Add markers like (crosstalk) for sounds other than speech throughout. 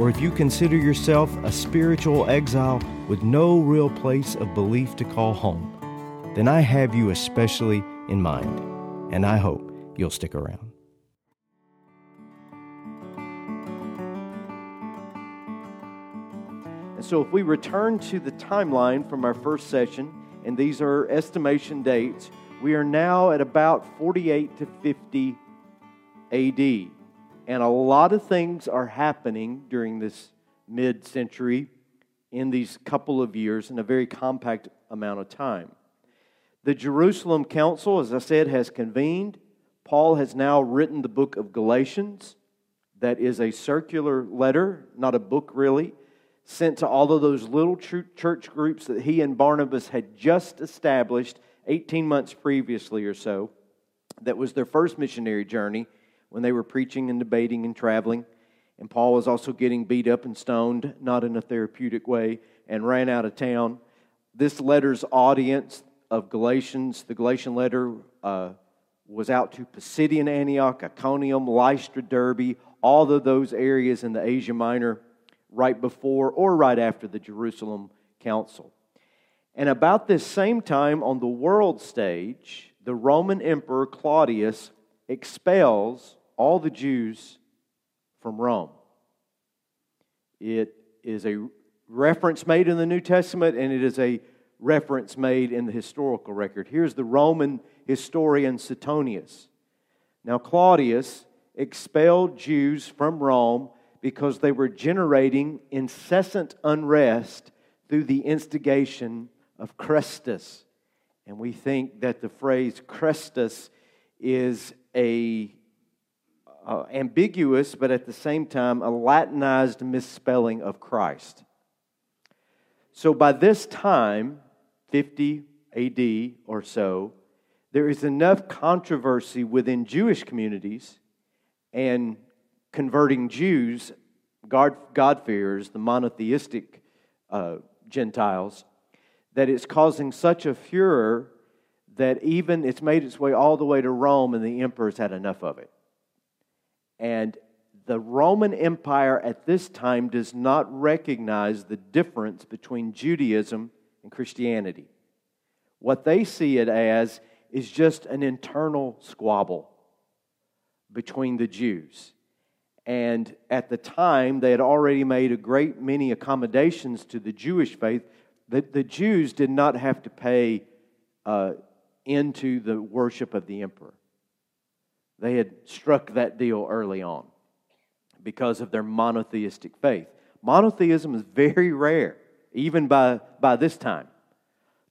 or if you consider yourself a spiritual exile with no real place of belief to call home, then I have you especially in mind, and I hope you'll stick around. And so, if we return to the timeline from our first session, and these are estimation dates, we are now at about 48 to 50 AD. And a lot of things are happening during this mid century in these couple of years in a very compact amount of time. The Jerusalem Council, as I said, has convened. Paul has now written the book of Galatians. That is a circular letter, not a book really, sent to all of those little church groups that he and Barnabas had just established 18 months previously or so. That was their first missionary journey when they were preaching and debating and traveling. And Paul was also getting beat up and stoned, not in a therapeutic way, and ran out of town. This letter's audience of Galatians, the Galatian letter, uh, was out to Pisidian Antioch, Iconium, Lystra, Derbe, all of those areas in the Asia Minor right before or right after the Jerusalem Council. And about this same time, on the world stage, the Roman Emperor Claudius expels all the Jews from Rome. It is a reference made in the New Testament, and it is a reference made in the historical record. Here's the Roman historian Suetonius. Now, Claudius expelled Jews from Rome because they were generating incessant unrest through the instigation of Chrestus. And we think that the phrase Chrestus is a uh, ambiguous, but at the same time, a Latinized misspelling of Christ. So by this time, 50 AD or so, there is enough controversy within Jewish communities and converting Jews, God, God-fearers, the monotheistic uh, Gentiles, that it's causing such a furor that even it's made its way all the way to Rome and the emperor's had enough of it. And the Roman Empire at this time does not recognize the difference between Judaism and Christianity. What they see it as is just an internal squabble between the Jews. And at the time, they had already made a great many accommodations to the Jewish faith. that the Jews did not have to pay uh, into the worship of the emperor. They had struck that deal early on because of their monotheistic faith. Monotheism is very rare, even by, by this time.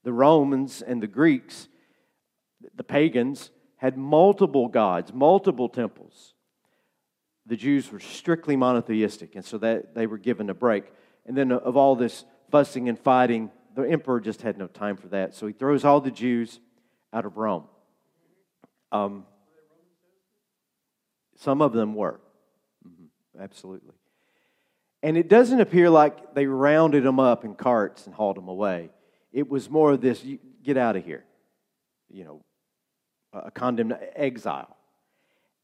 The Romans and the Greeks, the pagans, had multiple gods, multiple temples. The Jews were strictly monotheistic, and so that they were given a break. And then, of all this fussing and fighting, the emperor just had no time for that. So he throws all the Jews out of Rome. Um, some of them were. Mm-hmm. Absolutely. And it doesn't appear like they rounded them up in carts and hauled them away. It was more of this get out of here, you know, a condemned exile.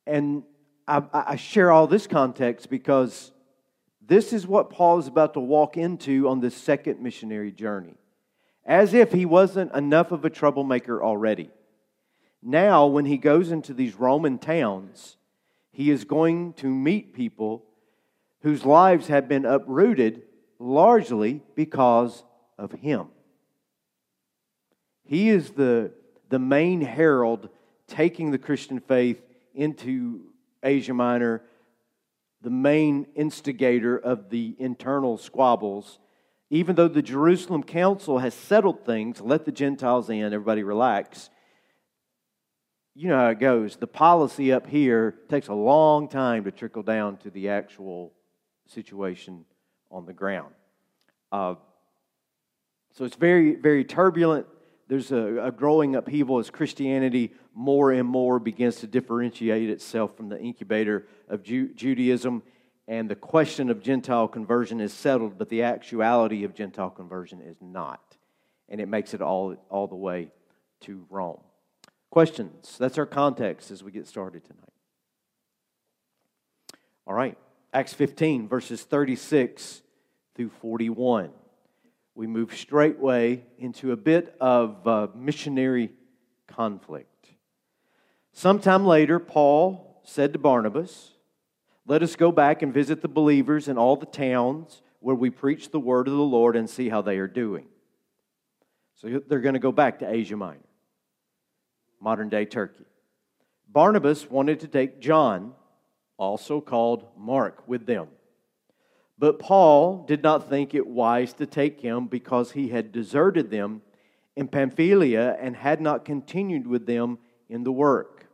And I, I share all this context because this is what Paul is about to walk into on this second missionary journey. As if he wasn't enough of a troublemaker already. Now, when he goes into these Roman towns, he is going to meet people whose lives have been uprooted largely because of him. He is the, the main herald taking the Christian faith into Asia Minor, the main instigator of the internal squabbles. Even though the Jerusalem Council has settled things, let the Gentiles in, everybody relax you know how it goes. The policy up here takes a long time to trickle down to the actual situation on the ground. Uh, so it's very, very turbulent. There's a, a, growing upheaval as Christianity more and more begins to differentiate itself from the incubator of Ju- Judaism. And the question of Gentile conversion is settled, but the actuality of Gentile conversion is not. And it makes it all, all the way to Rome. Questions? That's our context as we get started tonight. All right, Acts 15, verses 36 through 41. We move straightway into a bit of uh, missionary conflict. Sometime later, Paul said to Barnabas, Let us go back and visit the believers in all the towns where we preach the word of the Lord and see how they are doing. So they're going to go back to Asia Minor, modern day Turkey. Barnabas wanted to take John, also called Mark, with them. But Paul did not think it wise to take him because he had deserted them in Pamphylia and had not continued with them in the work.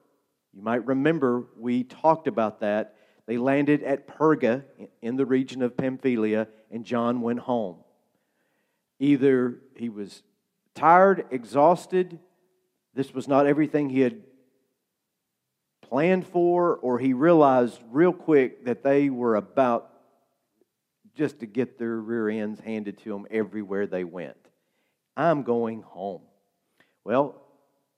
You might remember we talked about that. They landed at Perga in the region of Pamphylia, and John went home. Either he was tired, exhausted, this was not everything he had planned for, or he realized real quick that they were about just to get their rear ends handed to them everywhere they went. I'm going home. Well,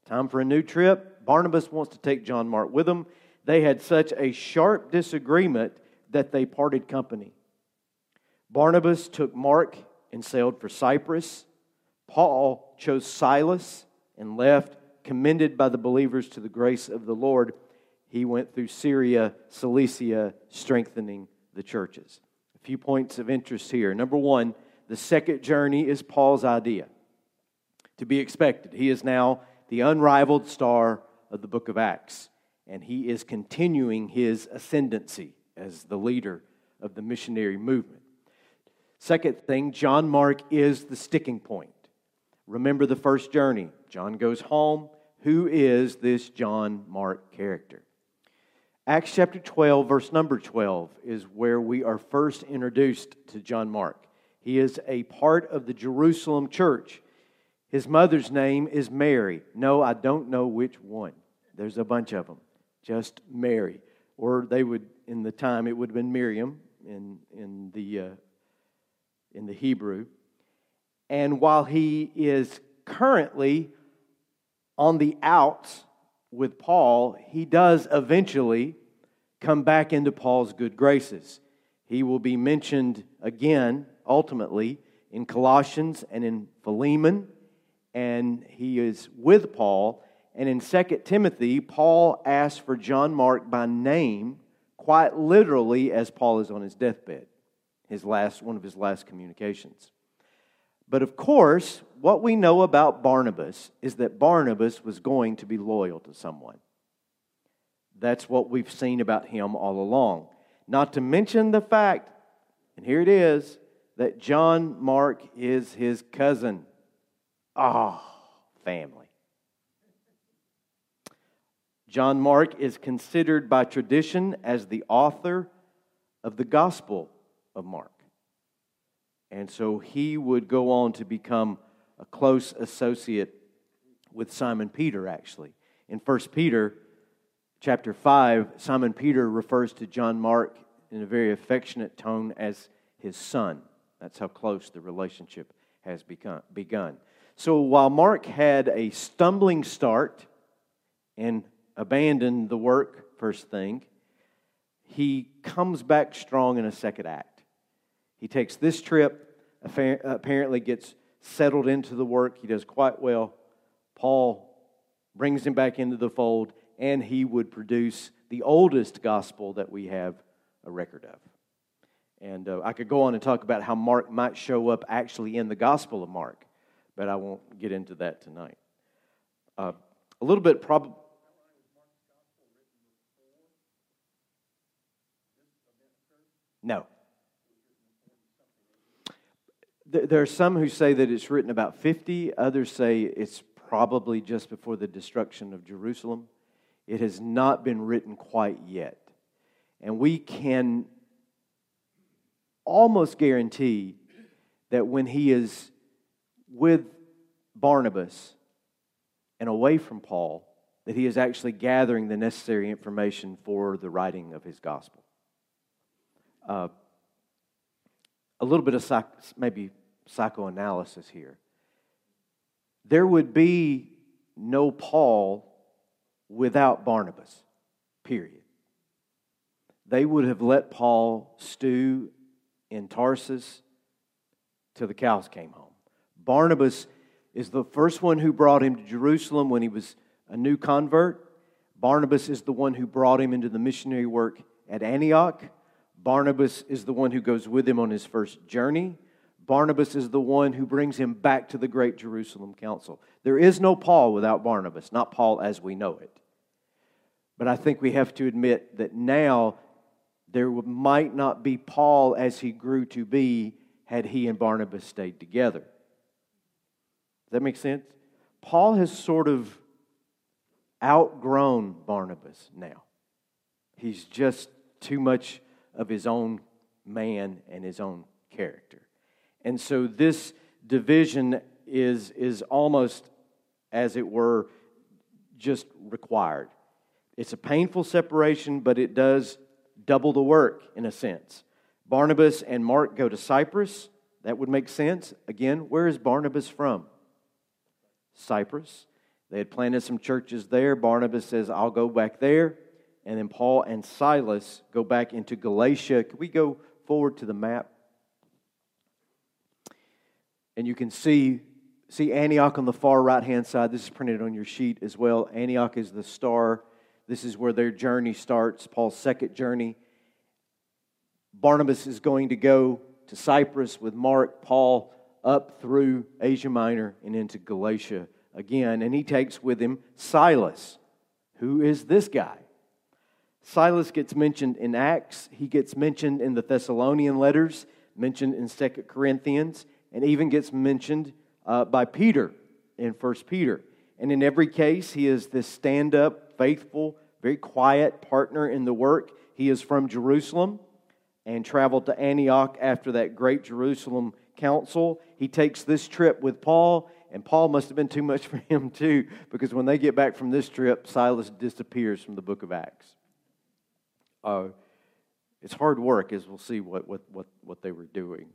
time for a new trip. Barnabas wants to take John Mark with him. They had such a sharp disagreement that they parted company. Barnabas took Mark and sailed for Cyprus. Paul chose Silas and left, commended by the believers to the grace of the Lord. He went through Syria, Cilicia, strengthening the churches A few points of interest here. Number one, the second journey is Paul's idea. To be expected. He is now the unrivaled star of the book of Acts, and he is continuing his ascendancy as the leader of the missionary movement. Second thing, John Mark is the sticking point. Remember the first journey. John goes home. Who is this John Mark character? Acts chapter 12, verse number 12, is where we are first introduced to John Mark. He is a part of the Jerusalem church. His mother's name is Mary. No, I don't know which one. There's a bunch of them. Just Mary. Or they would, in the time, it would have been Miriam in, in, the, uh, in the Hebrew. And while he is currently on the outs with Paul, he does eventually come back into Paul's good graces. He will be mentioned again, ultimately, in Colossians and in Philemon, and he is with Paul. And in 2 Timothy, Paul asks for John Mark by name, quite literally, as Paul is on his deathbed, his last, one of his last communications. But of course, what we know about Barnabas is that Barnabas was going to be loyal to someone. That's what we've seen about him all along. Not to mention the fact, and here it is, that John Mark is his cousin. Ah, oh, family. John Mark is considered by tradition as the author of the Gospel of Mark. And so he would go on to become a close associate with Simon Peter, actually. In 1 Peter chapter 5, Simon Peter refers to John Mark in a very affectionate tone as his son. That's how close the relationship has begun. So while Mark had a stumbling start and abandoned the work, first thing, he comes back strong in a second act. He takes this trip, apparently gets settled into the work. He does quite well. Paul brings him back into the fold, and he would produce the oldest gospel that we have a record of. And uh, I could go on and talk about how Mark might show up actually in the Gospel of Mark, but I won't get into that tonight. Uh, a little bit probably. No. There are some who say that it's written about 50, others say it's probably just before the destruction of Jerusalem. It has not been written quite yet. And we can almost guarantee that when he is with Barnabas and away from Paul, that he is actually gathering the necessary information for the writing of his gospel. Uh, a little bit of psych, maybe psychoanalysis here. There would be no Paul without Barnabas, period. They would have let Paul stew in Tarsus till the cows came home. Barnabas is the first one who brought him to Jerusalem when he was a new convert. Barnabas is the one who brought him into the missionary work at Antioch. Barnabas is the one who goes with him on his first journey. Barnabas is the one who brings him back to the great Jerusalem council. There is no Paul without Barnabas, not Paul as we know it. But I think we have to admit that now there might not be Paul as he grew to be had he and Barnabas stayed together. Does that make sense? Paul has sort of outgrown Barnabas now. He's just too much of his own man and his own character. And so this division is, is almost, as it were, just required. It's a painful separation, but it does double the work in a sense. Barnabas and Mark go to Cyprus. That would make sense. Again, where is Barnabas from? Cyprus. They had planted some churches there. Barnabas says, I'll go back there. And then Paul and Silas go back into Galatia. Can we go forward to the map? And you can see, see Antioch on the far right hand side. This is printed on your sheet as well. Antioch is the star this is where their journey starts, Paul's second journey. Barnabas is going to go to Cyprus with Mark, Paul up through Asia Minor and into Galatia again. And he takes with him Silas. Who is this guy? Silas gets mentioned in Acts, he gets mentioned in the Thessalonian letters, mentioned in Second Corinthians, and even gets mentioned uh, by Peter in First Peter. And in every case, he is this stand up, faithful, very quiet partner in the work. He is from Jerusalem and traveled to Antioch after that great Jerusalem council. He takes this trip with Paul, and Paul must have been too much (laughs) for him too, because when they get back from this trip, Silas disappears from the book of Acts. Uh, it's hard work, as we'll see what, what, what, what they were doing.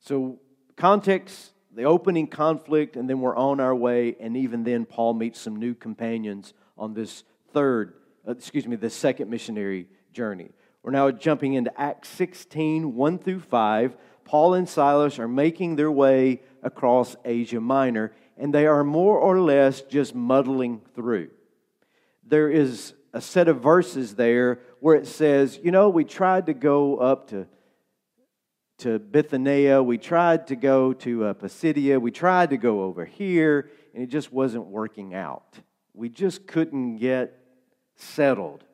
So, context the opening conflict, and then we're on our way. And even then, Paul meets some new companions on this third, uh, excuse me, the second missionary journey. We're now jumping into Acts 16, 1 through 5. Paul and Silas are making their way across Asia Minor, and they are more or less just muddling through. There is a set of verses there where it says, You know, we tried to go up to to Bithynia. We tried to go to uh, Pisidia. We tried to go over here, and it just wasn't working out. We just couldn't get settled.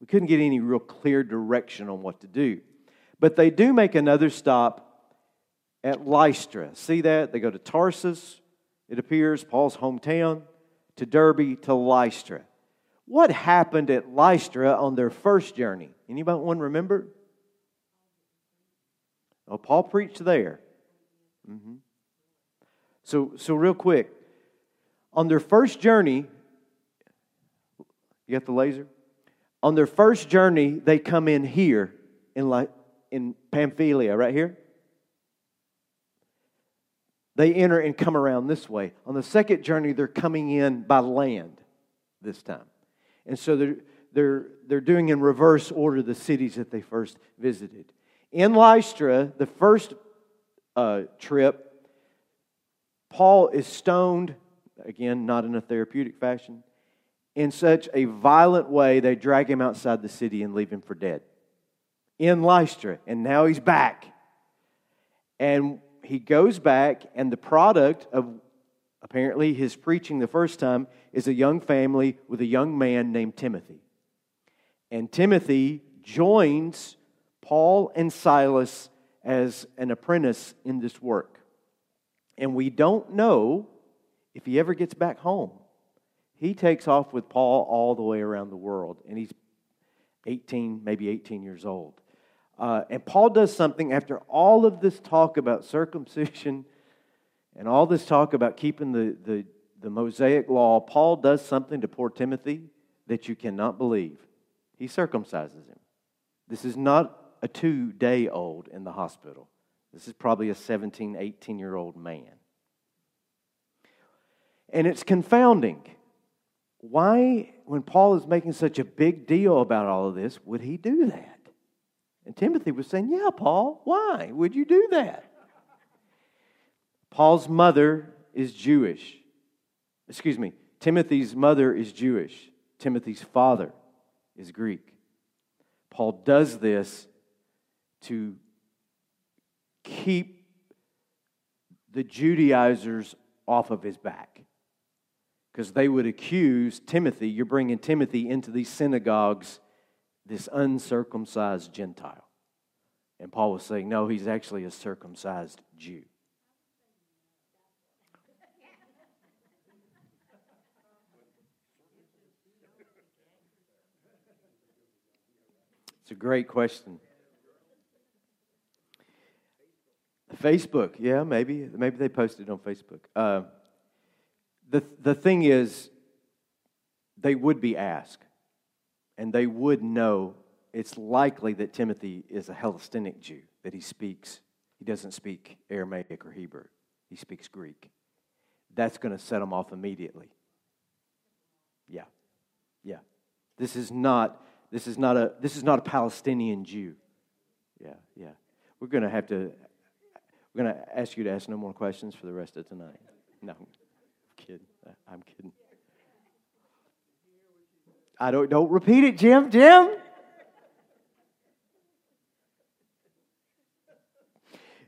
We couldn't get any real clear direction on what to do. But they do make another stop at Lystra. See that? They go to Tarsus, it appears, Paul's hometown, to Derbe, to Lystra. What happened at Lystra on their first journey? Anybody want to remember? Oh, Paul preached there. Mm-hmm. So, so real quick, on their first journey, you got the laser? On their first journey, they come in here in like in Pamphylia, right here. They enter and come around this way. On the second journey, they're coming in by land this time. And so they're, they're, they're doing in reverse order the cities that they first visited. In Lystra, the first uh, trip, Paul is stoned, again, not in a therapeutic fashion, in such a violent way they drag him outside the city and leave him for dead. In Lystra, and now he's back. And he goes back, and the product of apparently his preaching the first time is a young family with a young man named Timothy. And Timothy joins Paul and Silas as an apprentice in this work. And we don't know if he ever gets back home. He takes off with Paul all the way around the world, and he's 18, maybe 18 years old. Uh, and Paul does something after all of this talk about circumcision and all this talk about keeping the, the, the Mosaic law. Paul does something to poor Timothy that you cannot believe. He circumcises him. This is not a two day old in the hospital. This is probably a 17, 18 year old man. And it's confounding. Why, when Paul is making such a big deal about all of this, would he do that? And Timothy was saying, Yeah, Paul, why would you do that? Paul's mother is Jewish. Excuse me, Timothy's mother is Jewish. Timothy's father is Greek. Paul does this to keep the Judaizers off of his back. Because they would accuse Timothy, you're bringing Timothy into these synagogues, this uncircumcised Gentile. And Paul was saying, no, he's actually a circumcised Jew. It's a great question. Facebook, yeah, maybe. Maybe they posted on Facebook. Uh, the, the thing is, they would be asked, and they would know it's likely that Timothy is a Hellenistic Jew, that he speaks, he doesn't speak Aramaic or Hebrew, he speaks Greek. That's going to set him off immediately. Yeah, yeah. This is not, this is not a, this is not a Palestinian Jew. Yeah, yeah. We're going to have to going to ask you to ask no more questions for the rest of tonight. No, kidding. I'm kidding. I don't, don't repeat it, Jim. Jim?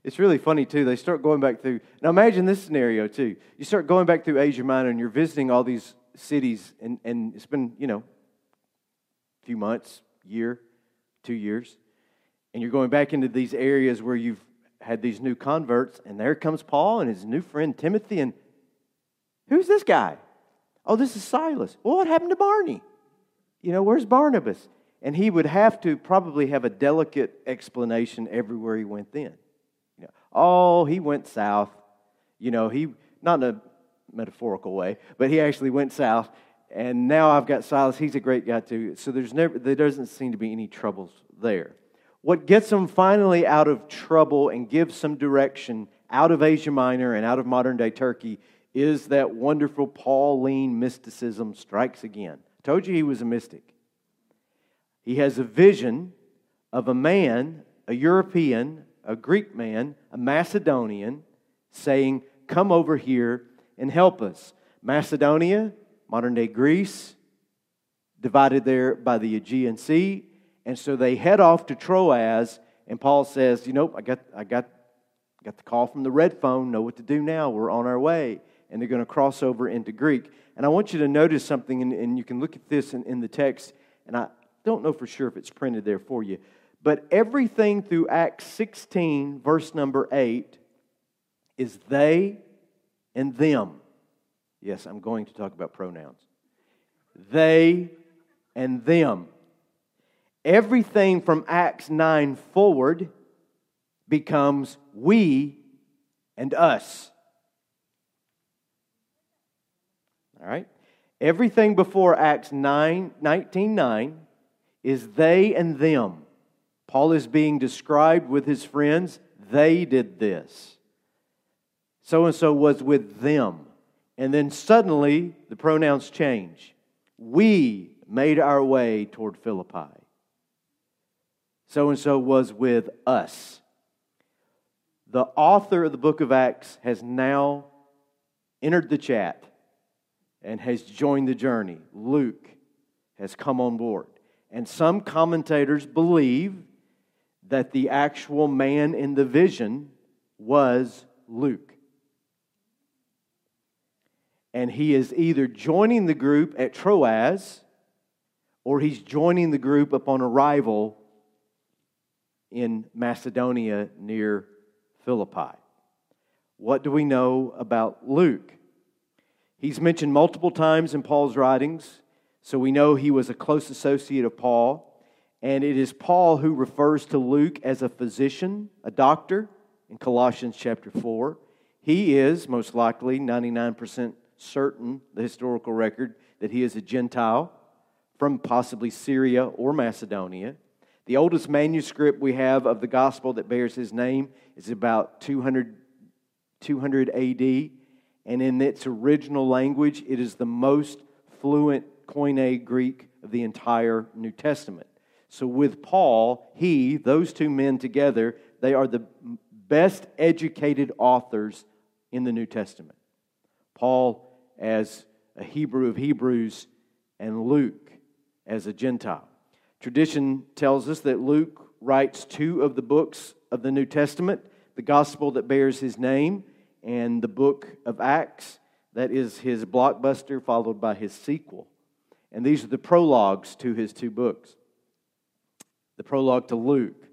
It's really funny, too. They start going back through. Now, imagine this scenario, too. You start going back through Asia Minor and you're visiting all these cities, and, and it's been, you know, a few months, year, two years, and you're going back into these areas where you've had these new converts, and there comes Paul and his new friend Timothy. And who's this guy? Oh, this is Silas. Well, what happened to Barney? You know, where's Barnabas? And he would have to probably have a delicate explanation everywhere he went then. You know, oh, he went south. You know, he, not in a metaphorical way, but he actually went south. And now I've got Silas. He's a great guy too. So there's never, there doesn't seem to be any troubles there. What gets them finally out of trouble and gives some direction out of Asia Minor and out of modern day Turkey is that wonderful Pauline mysticism strikes again. I told you he was a mystic. He has a vision of a man, a European, a Greek man, a Macedonian, saying, Come over here and help us. Macedonia, modern day Greece, divided there by the Aegean Sea, and so they head off to Troas, and Paul says, You know, I got, I got, got the call from the red phone, know what to do now. We're on our way. And they're going to cross over into Greek. And I want you to notice something, and, and you can look at this in, in the text, and I don't know for sure if it's printed there for you. But everything through Acts 16, verse number 8, is they and them. Yes, I'm going to talk about pronouns. They and them everything from Acts 9 forward becomes we and us. All right? Everything before Acts 9, 19 9 is they and them. Paul is being described with his friends. They did this. So and so was with them. And then suddenly the pronouns change. We made our way toward Philippi so and so was with us. The author of the book of Acts has now entered the chat and has joined the journey. Luke has come on board. And some commentators believe that the actual man in the vision was Luke. And he is either joining the group at Troas or he's joining the group upon arrival in Macedonia near Philippi. What do we know about Luke? He's mentioned multiple times in Paul's writings, so we know he was a close associate of Paul. And it is Paul who refers to Luke as a physician, a doctor, in Colossians chapter 4. He is, most likely, 99% certain, the historical record, that he is a Gentile from possibly Syria or Macedonia. The oldest manuscript we have of the gospel that bears his name is about 200, 200 AD. And in its original language, it is the most fluent Koine Greek of the entire New Testament. So, with Paul, he, those two men together, they are the best educated authors in the New Testament. Paul, as a Hebrew of Hebrews, and Luke, as a Gentile. Tradition tells us that Luke writes two of the books of the New Testament the gospel that bears his name and the book of Acts. That is his blockbuster, followed by his sequel. And these are the prologues to his two books the prologue to Luke.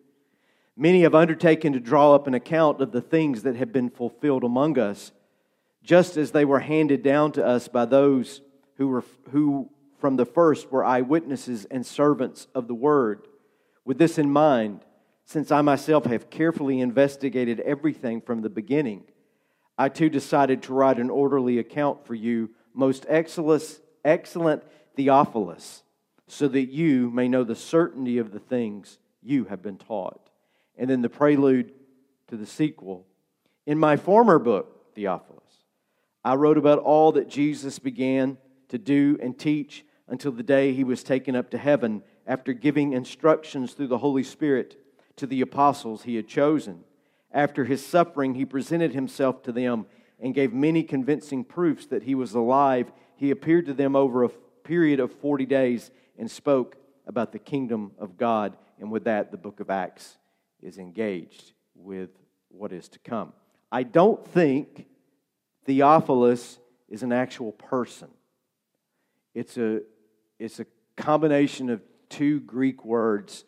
Many have undertaken to draw up an account of the things that have been fulfilled among us, just as they were handed down to us by those who, were, who from the first were eyewitnesses and servants of the word. With this in mind, since I myself have carefully investigated everything from the beginning, I too decided to write an orderly account for you, most excellent, Theophilus so that you may know the certainty of the things you have been taught. And then the prelude to the sequel. In my former book, Theophilus, I wrote about all that Jesus began to do and teach until the day he was taken up to heaven after giving instructions through the Holy Spirit to the apostles he had chosen. After his suffering, he presented himself to them and gave many convincing proofs that he was alive. He appeared to them over a period of 40 days and spoke about the kingdom of God. And with that, the book of Acts is engaged with what is to come. I don't think Theophilus is an actual person. It's a, it's a combination of two Greek words,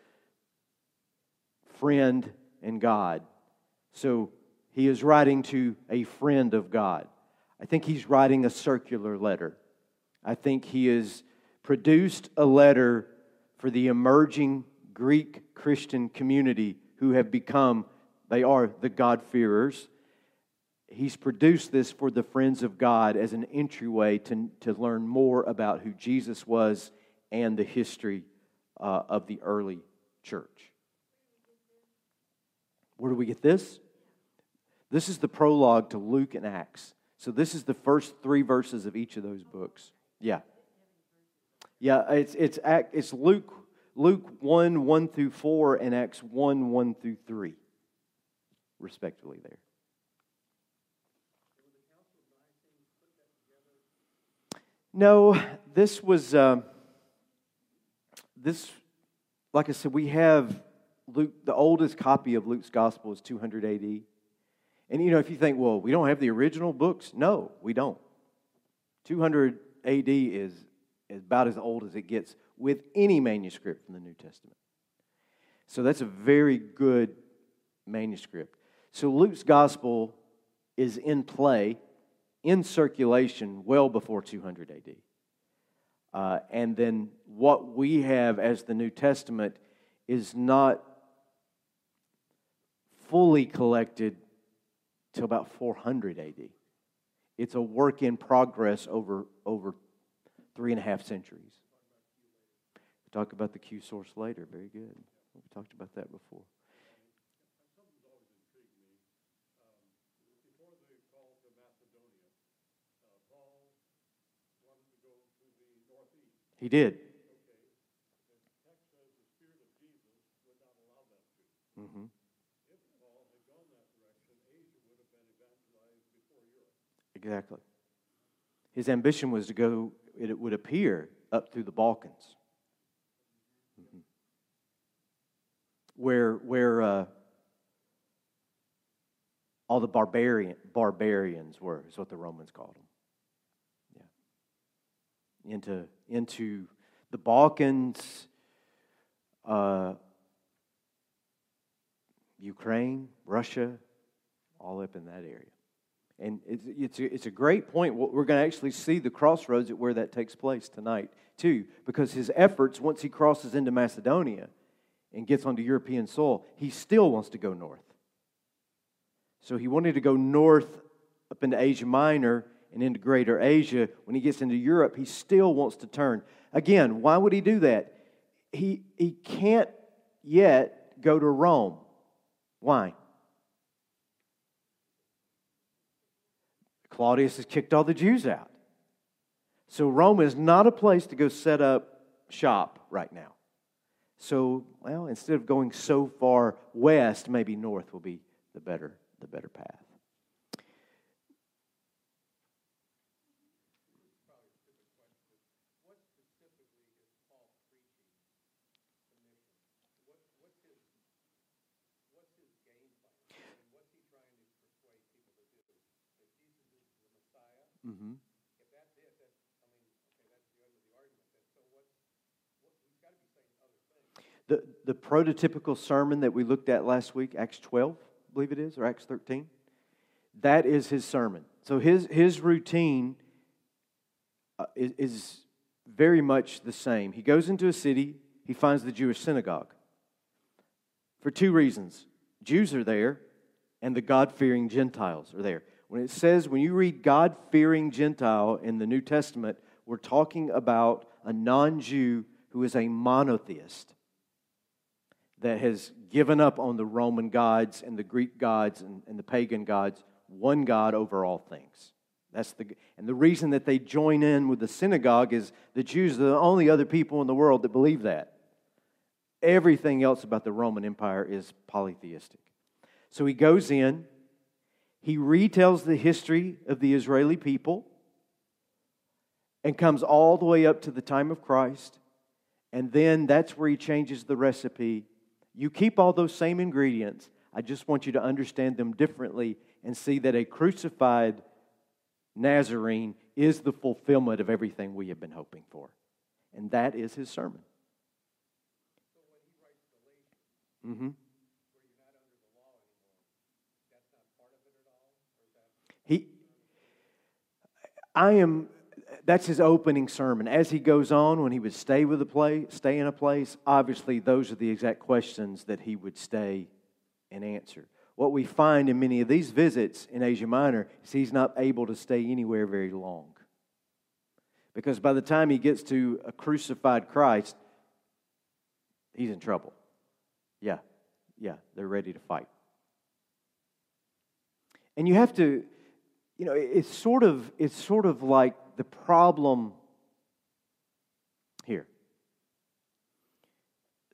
friend and God. So he is writing to a friend of God. I think he's writing a circular letter. I think he is produced a letter for the emerging Greek Christian community who have become, they are the God-fearers. He's produced this for the friends of God as an entryway to, to learn more about who Jesus was and the history uh, of the early church. Where do we get this? This is the prologue to Luke and Acts. So, this is the first three verses of each of those books. Yeah. Yeah, it's, it's, it's Luke, Luke 1, 1 through 4, and Acts 1, 1 through 3, respectively, there. No, this was, uh, this, like I said, we have Luke, the oldest copy of Luke's gospel is 200 AD. And you know, if you think, well, we don't have the original books, no, we don't. 200 AD is about as old as it gets with any manuscript from the New Testament. So that's a very good manuscript. So Luke's gospel is in play, in circulation, well before 200 AD. Uh, and then what we have as the New Testament is not fully collected till about 400 AD. It's a work in progress over, over three and a half centuries. We talk about the Q source later. Very good. We talked about that before. He did. Mm-hmm. Exactly. His ambition was to go it would appear, up through the Balkans. Mm-hmm. Where, where uh, all the barbarian, barbarians were, is what the Romans called them. Into, into the Balkans, uh, Ukraine, Russia, all up in that area. And it's, it's, a, it's a great point. We're going to actually see the crossroads at where that takes place tonight, too, because his efforts, once he crosses into Macedonia, and gets onto European soil, he still wants to go north. So he wanted to go north up into Asia Minor and into Greater Asia. When he gets into Europe, he still wants to turn. Again, why would he do that? He, he can't yet go to Rome. Why? Claudius has kicked all the Jews out. So Rome is not a place to go set up shop right now. So, well, instead of going so far west, maybe north will be the better the better path. Mm-hmm. If that's it, that's, I mean, okay, that's the end of the argument. Then. So what's, what, he's got to be saying other things. The, the prototypical sermon that we looked at last week, Acts 12, I believe it is, or Acts 13, that is his sermon. So his, his routine uh, is, is very much the same. He goes into a city, he finds the Jewish synagogue for two reasons Jews are there, and the God fearing Gentiles are there. When it says, when you read God fearing Gentile in the New Testament, we're talking about a non Jew who is a monotheist that has given up on the Roman gods and the Greek gods and, and the pagan gods, one God over all things. That's the, and the reason that they join in with the synagogue is the Jews are the only other people in the world that believe that. Everything else about the Roman Empire is polytheistic. So he goes in, he retells the history of the Israeli people and comes all the way up to the time of Christ. And then that's where he changes the recipe. You keep all those same ingredients. I just want you to understand them differently and see that a crucified Nazarene is the fulfillment of everything we have been hoping for. And that is his sermon. Mm-hmm. He, I am, that's his opening sermon. As he goes on, when he would stay with a place, stay in a place, obviously those are the exact questions that he would stay and answer. What we find in many of these visits in Asia Minor is he's not able to stay anywhere very long. Because by the time he gets to a crucified Christ, he's in trouble. Yeah, yeah, they're ready to fight. And you have to you know, it's sort of, it's sort of like the problem here.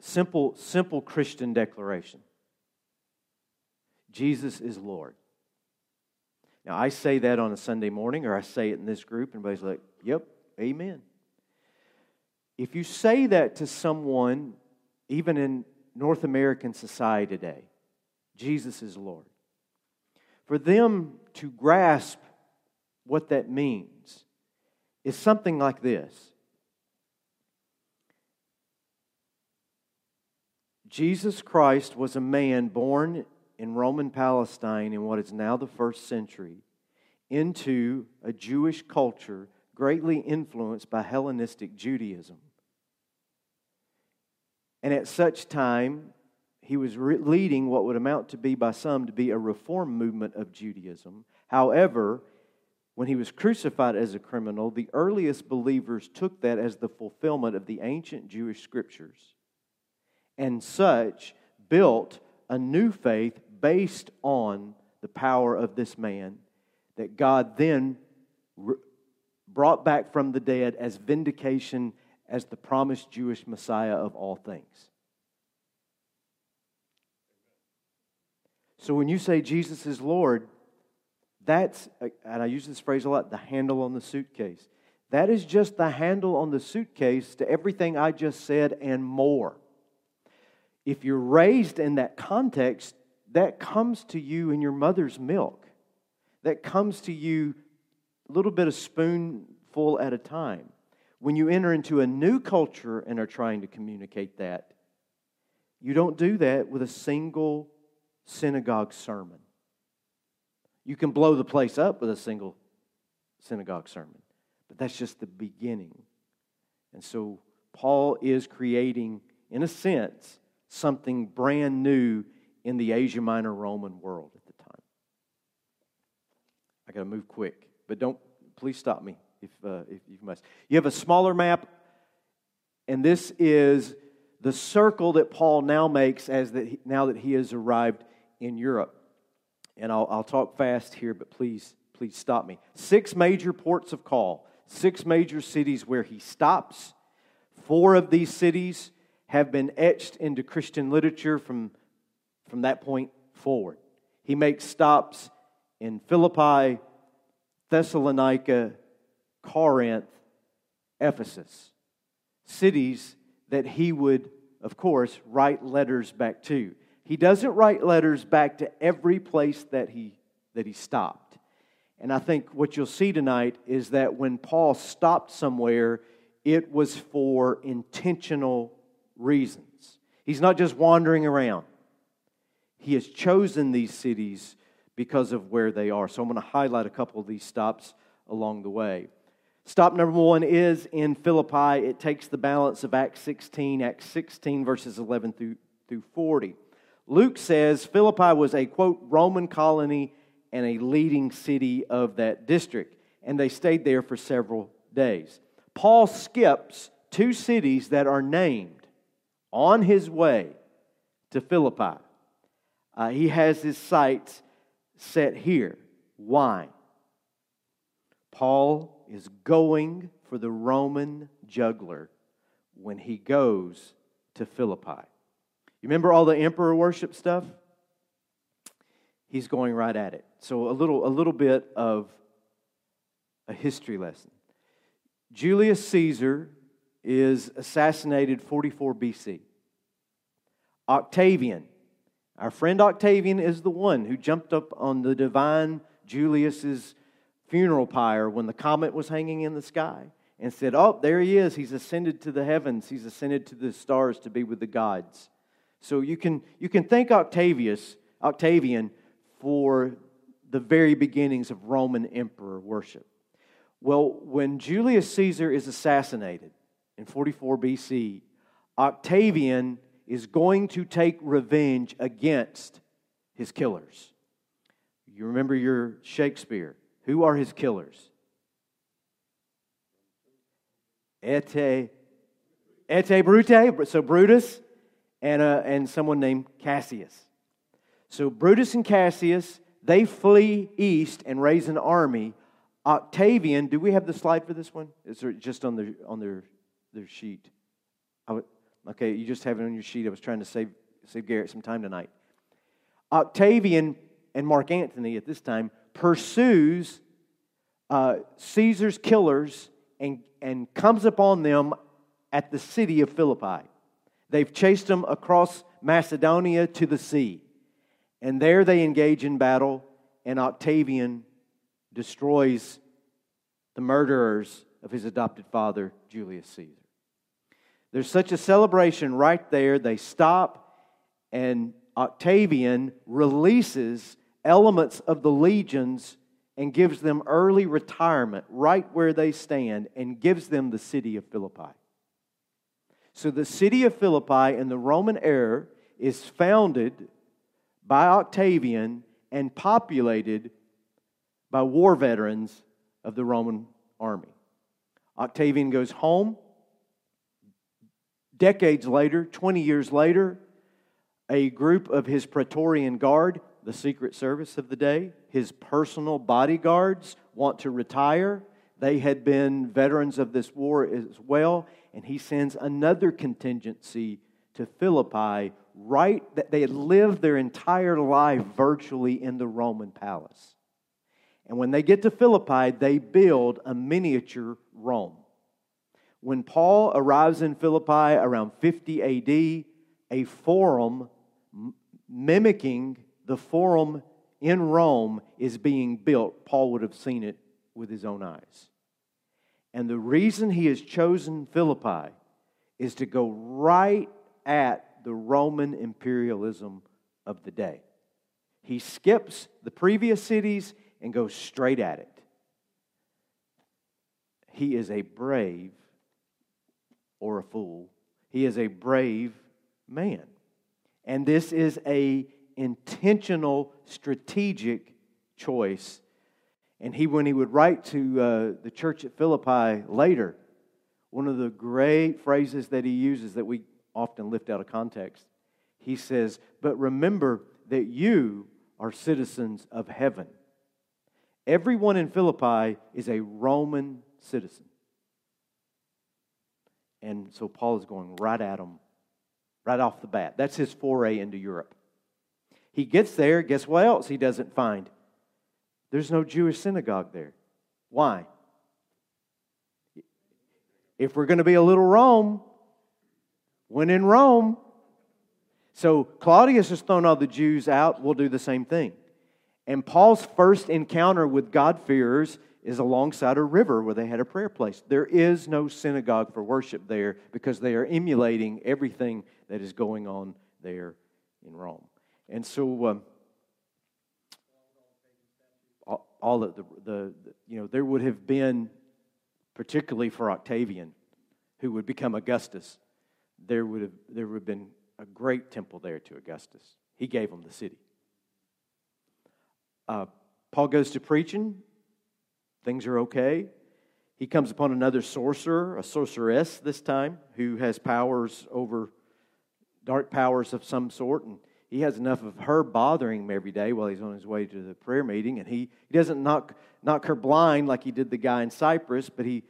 Simple, simple Christian declaration. Jesus is Lord. Now, I say that on a Sunday morning, or I say it in this group, and everybody's like, yep, amen. If you say that to someone, even in North American society today, Jesus is Lord, for them to grasp what that means is something like this Jesus Christ was a man born in Roman Palestine in what is now the first century into a Jewish culture greatly influenced by Hellenistic Judaism. And at such time, he was re- leading what would amount to be by some to be a reform movement of Judaism. However, when he was crucified as a criminal, the earliest believers took that as the fulfillment of the ancient Jewish scriptures and such built a new faith based on the power of this man that God then re- brought back from the dead as vindication as the promised Jewish Messiah of all things. So when you say Jesus is Lord, that's, and I use this phrase a lot, the handle on the suitcase. That is just the handle on the suitcase to everything I just said and more. If you're raised in that context, that comes to you in your mother's milk. That comes to you a little bit of spoonful at a time. When you enter into a new culture and are trying to communicate that, you don't do that with a single synagogue sermon. You can blow the place up with a single synagogue sermon, but that's just the beginning. And so Paul is creating, in a sense, something brand new in the Asia Minor Roman world at the time. I got to move quick, but don't, please stop me if, uh, if you must. You have a smaller map, and this is the circle that Paul now makes as that he, now that he has arrived in Europe. And I'll, I'll talk fast here, but please, please stop me. Six major ports of call, six major cities where he stops. Four of these cities have been etched into Christian literature from, from that point forward. He makes stops in Philippi, Thessalonica, Corinth, Ephesus, cities that he would, of course, write letters back to. He doesn't write letters back to every place that he, that he stopped. And I think what you'll see tonight is that when Paul stopped somewhere, it was for intentional reasons. He's not just wandering around, he has chosen these cities because of where they are. So I'm going to highlight a couple of these stops along the way. Stop number one is in Philippi. It takes the balance of Acts 16, Acts 16, verses 11 through, through 40. Luke says Philippi was a, quote, Roman colony and a leading city of that district, and they stayed there for several days. Paul skips two cities that are named on his way to Philippi. Uh, he has his sights set here. Why? Paul is going for the Roman juggler when he goes to Philippi. You remember all the emperor worship stuff? He's going right at it. So a little a little bit of a history lesson. Julius Caesar is assassinated 44 BC. Octavian, our friend Octavian is the one who jumped up on the divine Julius's funeral pyre when the comet was hanging in the sky and said, "Oh, there he is. He's ascended to the heavens. He's ascended to the stars to be with the gods." So you can, you can thank Octavius, Octavian for the very beginnings of Roman emperor worship. Well, when Julius Caesar is assassinated in 44 BC, Octavian is going to take revenge against his killers. You remember your Shakespeare. Who are his killers? Ete, ete brute, so Brutus and, uh, and someone named Cassius. So Brutus and Cassius, they flee east and raise an army. Octavian, do we have the slide for this one? Is it just on, the, on their, their sheet? Would, okay, you just have it on your sheet. I was trying to save, save Garrett some time tonight. Octavian and Mark Antony at this time pursues uh, Caesar's killers and, and comes upon them at the city of Philippi. They've chased them across Macedonia to the sea. And there they engage in battle, and Octavian destroys the murderers of his adopted father, Julius Caesar. There's such a celebration right there. They stop, and Octavian releases elements of the legions and gives them early retirement right where they stand and gives them the city of Philippi. So the city of Philippi in the Roman era is founded by Octavian and populated by war veterans of the Roman army. Octavian goes home. Decades later, 20 years later, a group of his Praetorian Guard, the Secret Service of the day, his personal bodyguards, want to retire. They had been veterans of this war as well, and he sends another contingency to Philippi, right that they had lived their entire life virtually in the Roman palace. And when they get to Philippi, they build a miniature Rome. When Paul arrives in Philippi around 50 AD, a forum mimicking the forum in Rome is being built. Paul would have seen it with his own eyes. And the reason he has chosen Philippi is to go right at the Roman imperialism of the day. He skips the previous cities and goes straight at it. He is a brave or a fool. He is a brave man. And this is a intentional, strategic choice. And he, when he would write to uh, the church at Philippi later, one of the great phrases that he uses that we often lift out of context, he says, But remember that you are citizens of heaven. Everyone in Philippi is a Roman citizen. And so Paul is going right at them, right off the bat. That's his foray into Europe. He gets there, guess what else he doesn't find? There's no Jewish synagogue there. Why? If we're going to be a little Rome, when in Rome, so Claudius has thrown all the Jews out, we'll do the same thing. And Paul's first encounter with God-fearers is alongside a river where they had a prayer place. There is no synagogue for worship there because they are emulating everything that is going on there in Rome. And so, um, all of the, the, you know, there would have been, particularly for Octavian, who would become Augustus, there would have, there would have been a great temple there to Augustus. He gave him the city. Uh, Paul goes to preaching Things are okay. He comes upon another sorcerer, a sorceress this time, who has powers over dark powers of some sort. And he has enough of her bothering him every day while he's on his way to the prayer meeting. And he, he doesn't knock, knock her blind like he did the guy in Cyprus, but he,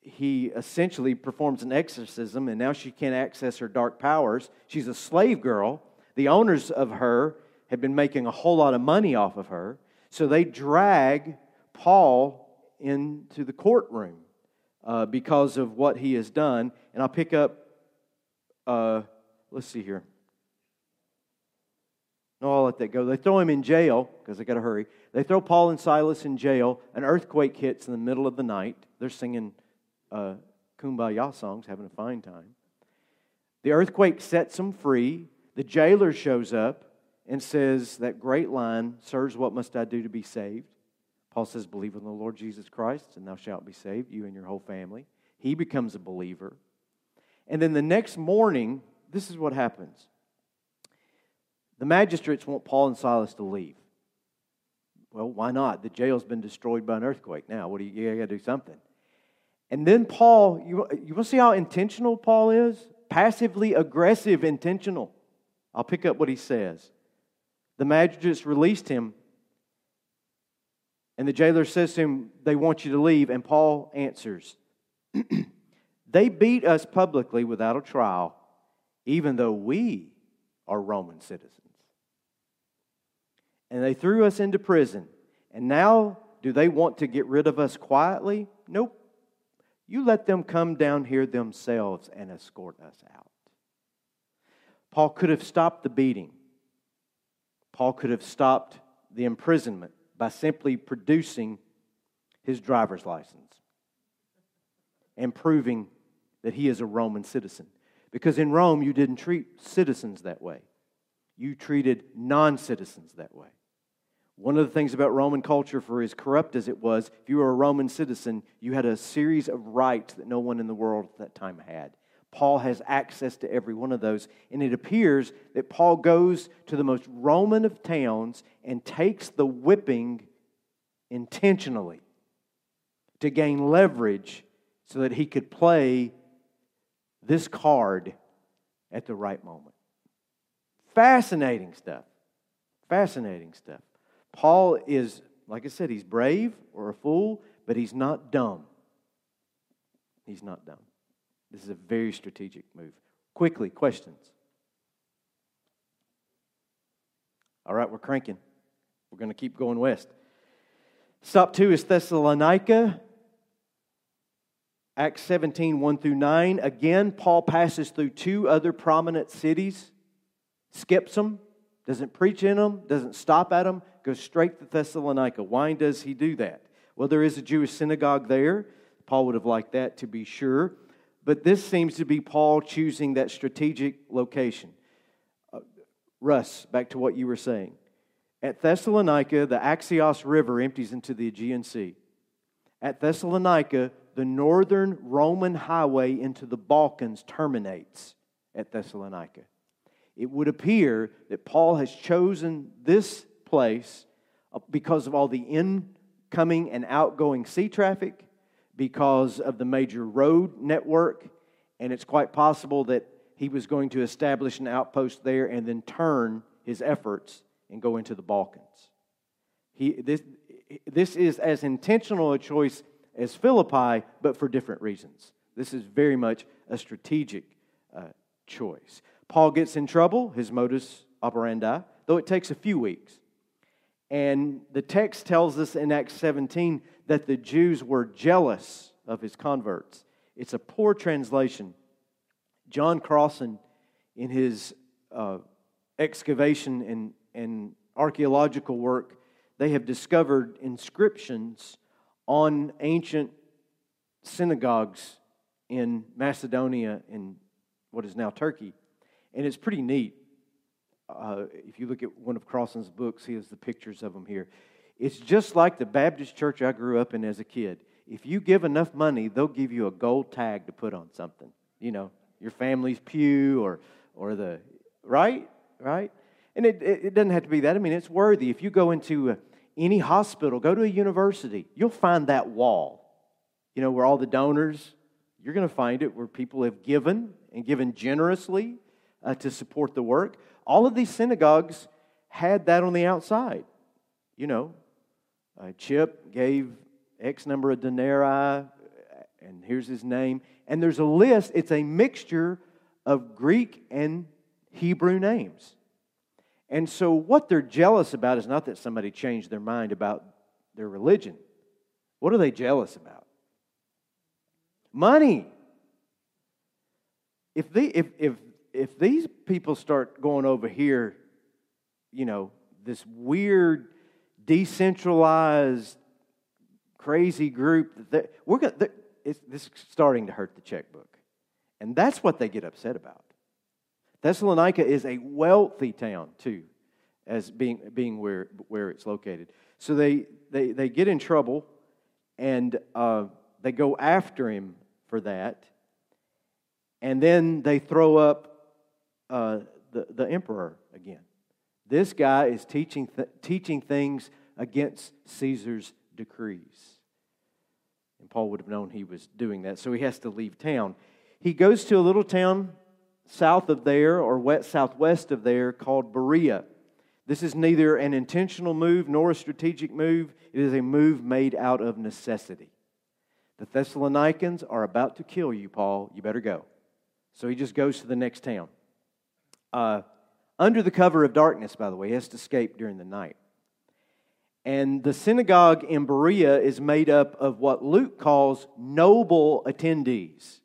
he essentially performs an exorcism, and now she can't access her dark powers. She's a slave girl. The owners of her have been making a whole lot of money off of her. So they drag Paul into the courtroom uh, because of what he has done. And I'll pick up, uh, let's see here. No, I'll let that go. They throw him in jail because they got to hurry. They throw Paul and Silas in jail. An earthquake hits in the middle of the night. They're singing uh, kumbaya songs, having a fine time. The earthquake sets them free. The jailer shows up and says that great line, Sirs, what must I do to be saved? Paul says, Believe in the Lord Jesus Christ, and thou shalt be saved, you and your whole family. He becomes a believer. And then the next morning, this is what happens the magistrates want Paul and Silas to leave. Well, why not? The jail's been destroyed by an earthquake. Now, what do you, you got to do something. And then Paul, you, you want to see how intentional Paul is? Passively aggressive, intentional. I'll pick up what he says. The magistrates released him and the jailer says to him, They want you to leave. And Paul answers, (clears throat) They beat us publicly without a trial, even though we are Roman citizens. And they threw us into prison. And now, do they want to get rid of us quietly? Nope. You let them come down here themselves and escort us out. Paul could have stopped the beating. Paul could have stopped the imprisonment by simply producing his driver's license and proving that he is a Roman citizen. Because in Rome, you didn't treat citizens that way, you treated non citizens that way. One of the things about Roman culture, for as corrupt as it was, if you were a Roman citizen, you had a series of rights that no one in the world at that time had. Paul has access to every one of those. And it appears that Paul goes to the most Roman of towns and takes the whipping intentionally to gain leverage so that he could play this card at the right moment. Fascinating stuff. Fascinating stuff. Paul is, like I said, he's brave or a fool, but he's not dumb. He's not dumb. This is a very strategic move. Quickly, questions. All right, we're cranking. We're going to keep going west. Stop two is Thessalonica. Acts 17, 1 through 9. Again, Paul passes through two other prominent cities, skips them, doesn't preach in them, doesn't stop at them, goes straight to Thessalonica. Why does he do that? Well, there is a Jewish synagogue there. Paul would have liked that to be sure. But this seems to be Paul choosing that strategic location. Uh, Russ, back to what you were saying. At Thessalonica, the Axios River empties into the Aegean Sea. At Thessalonica, the northern Roman highway into the Balkans terminates at Thessalonica. It would appear that Paul has chosen this place uh, because of all the incoming and outgoing sea traffic, because of the major road network, and it's quite possible that he was going to establish an outpost there and then turn his efforts and go into the Balkans. He, this, this is as intentional a choice as Philippi, but for different reasons. This is very much a strategic uh, choice. Paul gets in trouble, his modus operandi, though it takes a few weeks. And the text tells us in Acts 17 that the Jews were jealous of his converts. It's a poor translation John Crossan, in his uh, excavation and, and archaeological work, they have discovered inscriptions on ancient synagogues in Macedonia and what is now Turkey. And it's pretty neat. Uh, if you look at one of Crossan's books, he has the pictures of them here. It's just like the Baptist church I grew up in as a kid. If you give enough money, they'll give you a gold tag to put on something. You know, your family's pew or, or the, right? Right? And it, it doesn't have to be that. I mean, it's worthy. If you go into uh, any hospital, go to a university, you'll find that wall, you know, where all the donors, you're going to find it where people have given and given generously uh, to support the work. All of these synagogues had that on the outside. You know, Chip gave X number of denarii, and here's his name. And there's a list, it's a mixture of Greek and Hebrew names. And so, what they're jealous about is not that somebody changed their mind about their religion. What are they jealous about? Money. If, they, if, if, if these people start going over here, you know, this weird, decentralized, crazy group, that we're going it's, this is starting to hurt the checkbook. And that's what they get upset about. Thessalonica is a wealthy town, too, as being, being where, where it's located. So they, they, they get in trouble and uh, they go after him for that. And then they throw up uh, the, the emperor again. This guy is teaching, th- teaching things against Caesar's decrees. And Paul would have known he was doing that, so he has to leave town. He goes to a little town south of there or west, southwest of there called Berea. This is neither an intentional move nor a strategic move, it is a move made out of necessity. The Thessalonians are about to kill you, Paul. You better go. So he just goes to the next town. Uh, under the cover of darkness, by the way, he has to escape during the night. And the synagogue in Berea is made up of what Luke calls noble attendees.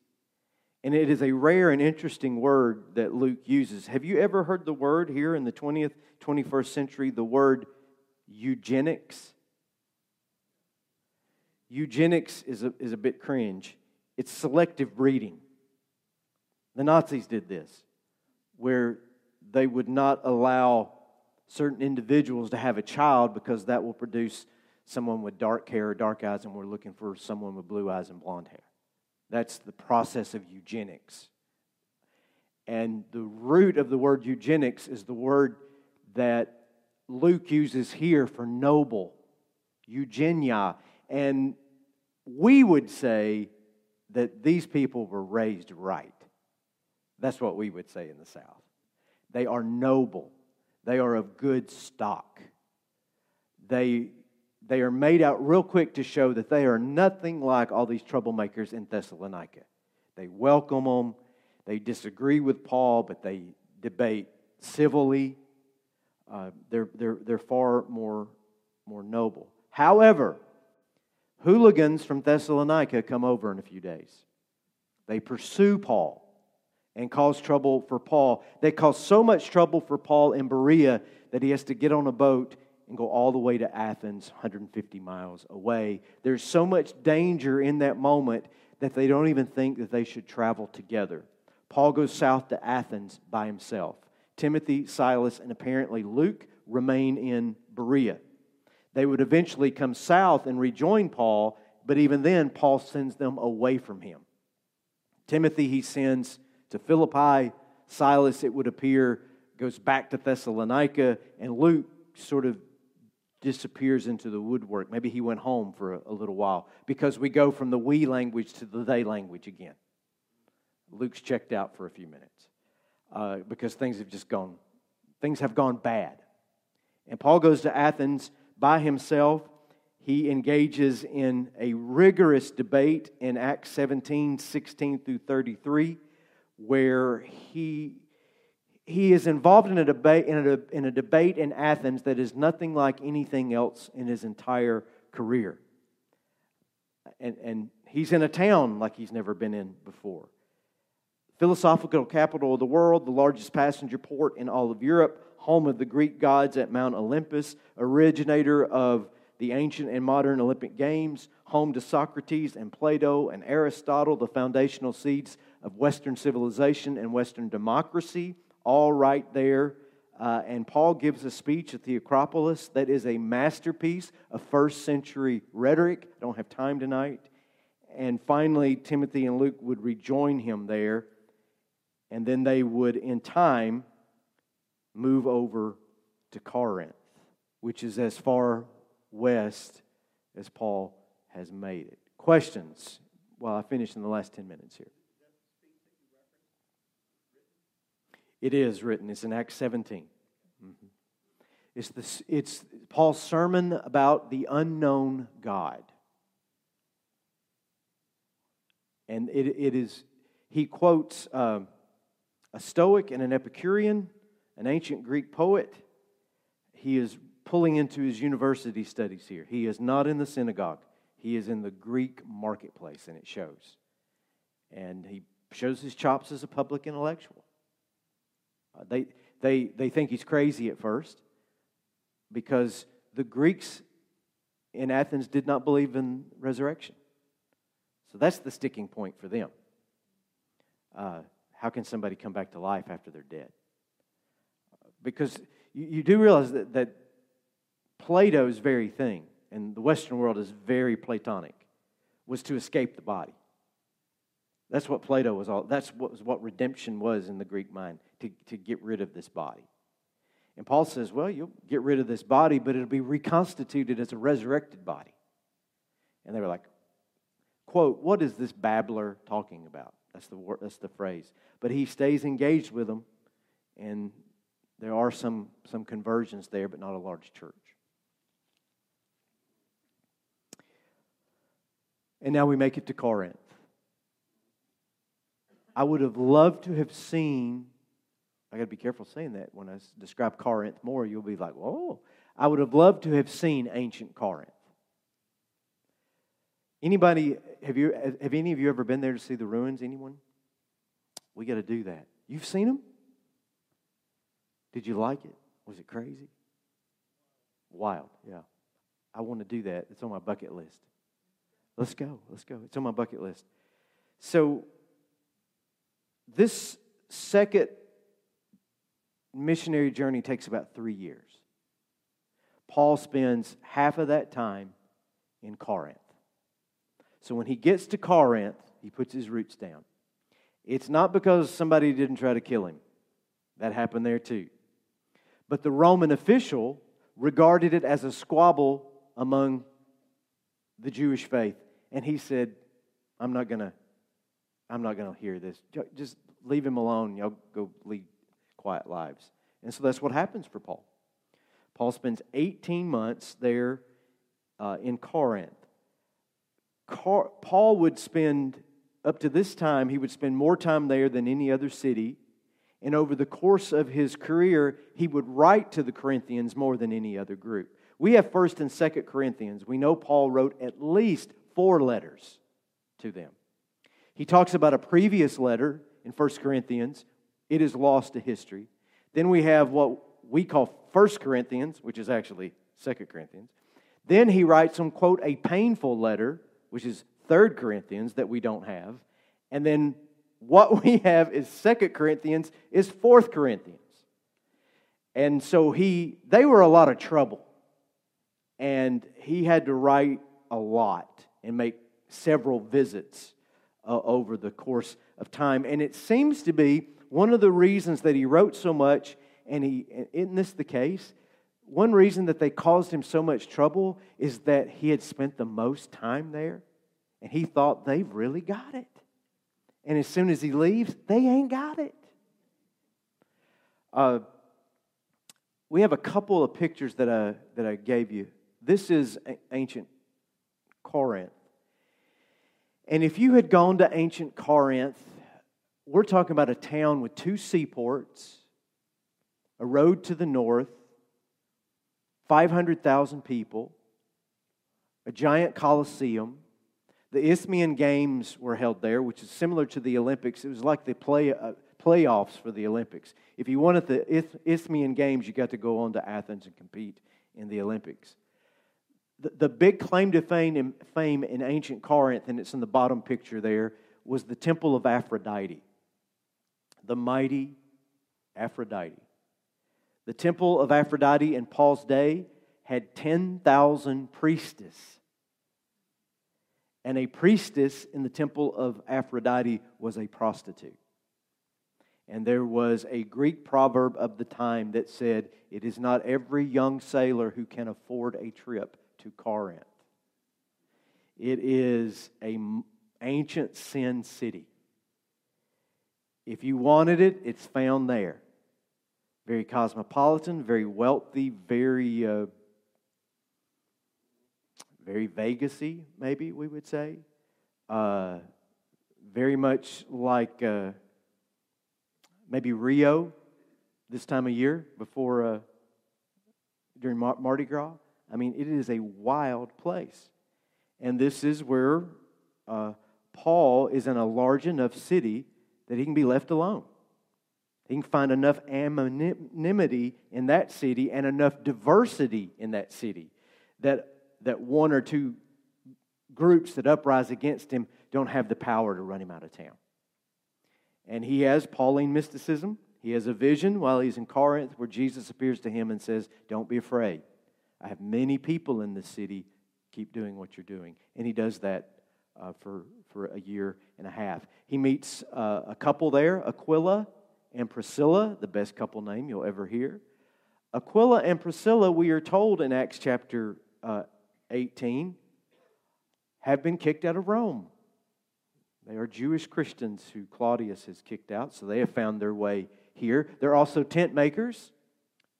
And it is a rare and interesting word that Luke uses. Have you ever heard the word here in the 20th, 21st century, the word eugenics? Eugenics is a, is a bit cringe. It's selective breeding. The Nazis did this, where they would not allow certain individuals to have a child because that will produce someone with dark hair or dark eyes, and we're looking for someone with blue eyes and blonde hair. That's the process of eugenics. And the root of the word eugenics is the word that Luke uses here for noble, eugenia. And we would say that these people were raised right. That's what we would say in the South. They are noble. They are of good stock. They, they are made out real quick to show that they are nothing like all these troublemakers in Thessalonica. They welcome them. They disagree with Paul, but they debate civilly. Uh, they're, they're, they're far more, more noble. However, hooligans from Thessalonica come over in a few days. They pursue Paul and cause trouble for Paul. They cause so much trouble for Paul in Berea that he has to get on a boat and go all the way to Athens, 150 miles away. There's so much danger in that moment that they don't even think that they should travel together. Paul goes south to Athens by himself. Timothy, Silas, and apparently Luke remain in Berea. They would eventually come south and rejoin Paul, but even then, Paul sends them away from him. Timothy, he sends to Philippi. Silas, it would appear, goes back to Thessalonica, and Luke sort of disappears into the woodwork. Maybe he went home for a, a little while because we go from the we language to the they language again. Luke's checked out for a few minutes uh, because things have just gone, things have gone bad. And Paul goes to Athens by himself. He engages in a rigorous debate in Acts 17, 16 through 33, where he he is involved in a debate in a, in a debate in Athens that is nothing like anything else in his entire career. And, and he's in a town like he's never been in before. Philosophical capital of the world, the largest passenger port in all of Europe, home of the Greek gods at Mount Olympus, originator of the ancient and modern Olympic Games, home to Socrates and Plato and Aristotle, the foundational seeds of Western civilization and Western democracy all right there. Uh, and Paul gives a speech at the Acropolis that is a masterpiece of first century rhetoric. I don't have time tonight. And finally, Timothy and Luke would rejoin him there. And then they would, in time, move over to Corinth, which is as far west as Paul has made it. Questions? Well, I finish in the last 10 minutes here. It is written. It's in Acts 17. Mm-hmm. It's, the, it's Paul's sermon about the unknown God. And it, it is, he quotes uh, a Stoic and an Epicurean, an ancient Greek poet. He is pulling into his university studies here. He is not in the synagogue, he is in the Greek marketplace, and it shows. And he shows his chops as a public intellectual. Uh, they, they, they think he's crazy at first because the Greeks in Athens did not believe in resurrection. So that's the sticking point for them. Uh, how can somebody come back to life after they're dead? Because you, you do realize that, that Plato's very thing, and the Western world is very Platonic, was to escape the body. That's what Plato was all, that's what, was what redemption was in the Greek mind, to, to get rid of this body. And Paul says, well, you'll get rid of this body, but it'll be reconstituted as a resurrected body. And they were like, quote, what is this babbler talking about? That's the, word, that's the phrase. But he stays engaged with them, and there are some, some conversions there, but not a large church. And now we make it to Corinth. I would have loved to have seen, I got to be careful saying that when I describe Corinth more, you'll be like, whoa. I would have loved to have seen ancient Corinth. Anybody, have, you, have any of you ever been there to see the ruins? Anyone? We got to do that. You've seen them? Did you like it? Was it crazy? Wild, yeah. I want to do that. It's on my bucket list. Let's go. Let's go. It's on my bucket list. So, this second missionary journey takes about three years. Paul spends half of that time in Corinth. So when he gets to Corinth, he puts his roots down. It's not because somebody didn't try to kill him, that happened there too. But the Roman official regarded it as a squabble among the Jewish faith. And he said, I'm not going to I'm not going to hear this. Just leave him alone. Y'all go lead quiet lives. And so that's what happens for Paul. Paul spends 18 months there uh, in Corinth. Car- Paul would spend, up to this time, he would spend more time there than any other city. And over the course of his career, he would write to the Corinthians more than any other group. We have 1st and 2nd Corinthians. We know Paul wrote at least four letters to them. He talks about a previous letter in 1 Corinthians. It is lost to history. Then we have what we call 1 Corinthians, which is actually 2 Corinthians. Then he writes some, quote, a painful letter, which is 3 Corinthians that we don't have. And then what we have is 2 Corinthians is 4 Corinthians. And so he they were a lot of trouble. And he had to write a lot and make several visits uh, over the course of time. And it seems to be one of the reasons that he wrote so much And he, isn't this the case? One reason that they caused him so much trouble is that he had spent the most time there, and he thought they've really got it. And as soon as he leaves, they ain't got it. Uh, we have a couple of pictures that I, that I gave you. This is ancient Corinth. And if you had gone to ancient Corinth, we're talking about a town with two seaports, a road to the north, 500,000 people, a giant coliseum. The Isthmian Games were held there, which is similar to the Olympics. It was like the play, uh, playoffs for the Olympics. If you wanted the Isthmian Games, you got to go on to Athens and compete in the Olympics. The, the big claim to fame in, fame in ancient Corinth, and it's in the bottom picture there, was the temple of Aphrodite, the mighty Aphrodite. The temple of Aphrodite in Paul's day had 10,000 priestesses. And a priestess in the temple of Aphrodite was a prostitute. And there was a Greek proverb of the time that said, It is not every young sailor who can afford a trip to Corinth. It is an ancient sin city. If you wanted it, it's found there. Very cosmopolitan, very wealthy, very uh, very Vegasy, maybe we would say. Uh, very much like uh, maybe Rio this time of year before uh, during Mar- Mardi Gras. I mean, it is a wild place. And this is where uh, Paul is in a large enough city that he can be left alone. He can find enough anonymity in that city and enough diversity in that city that, that one or two groups that uprise against him don't have the power to run him out of town. And he has Pauline mysticism. He has a vision while he's in Corinth where Jesus appears to him and says, Don't be afraid. I have many people in this city. Keep doing what you're doing. And he does that uh, for, for a year and a half. He meets uh, a couple there, Aquila and Priscilla, the best couple name you'll ever hear. Aquila and Priscilla, we are told in Acts chapter uh, 18, have been kicked out of Rome. They are Jewish Christians who Claudius has kicked out, so they have found their way here. They're also tent makers.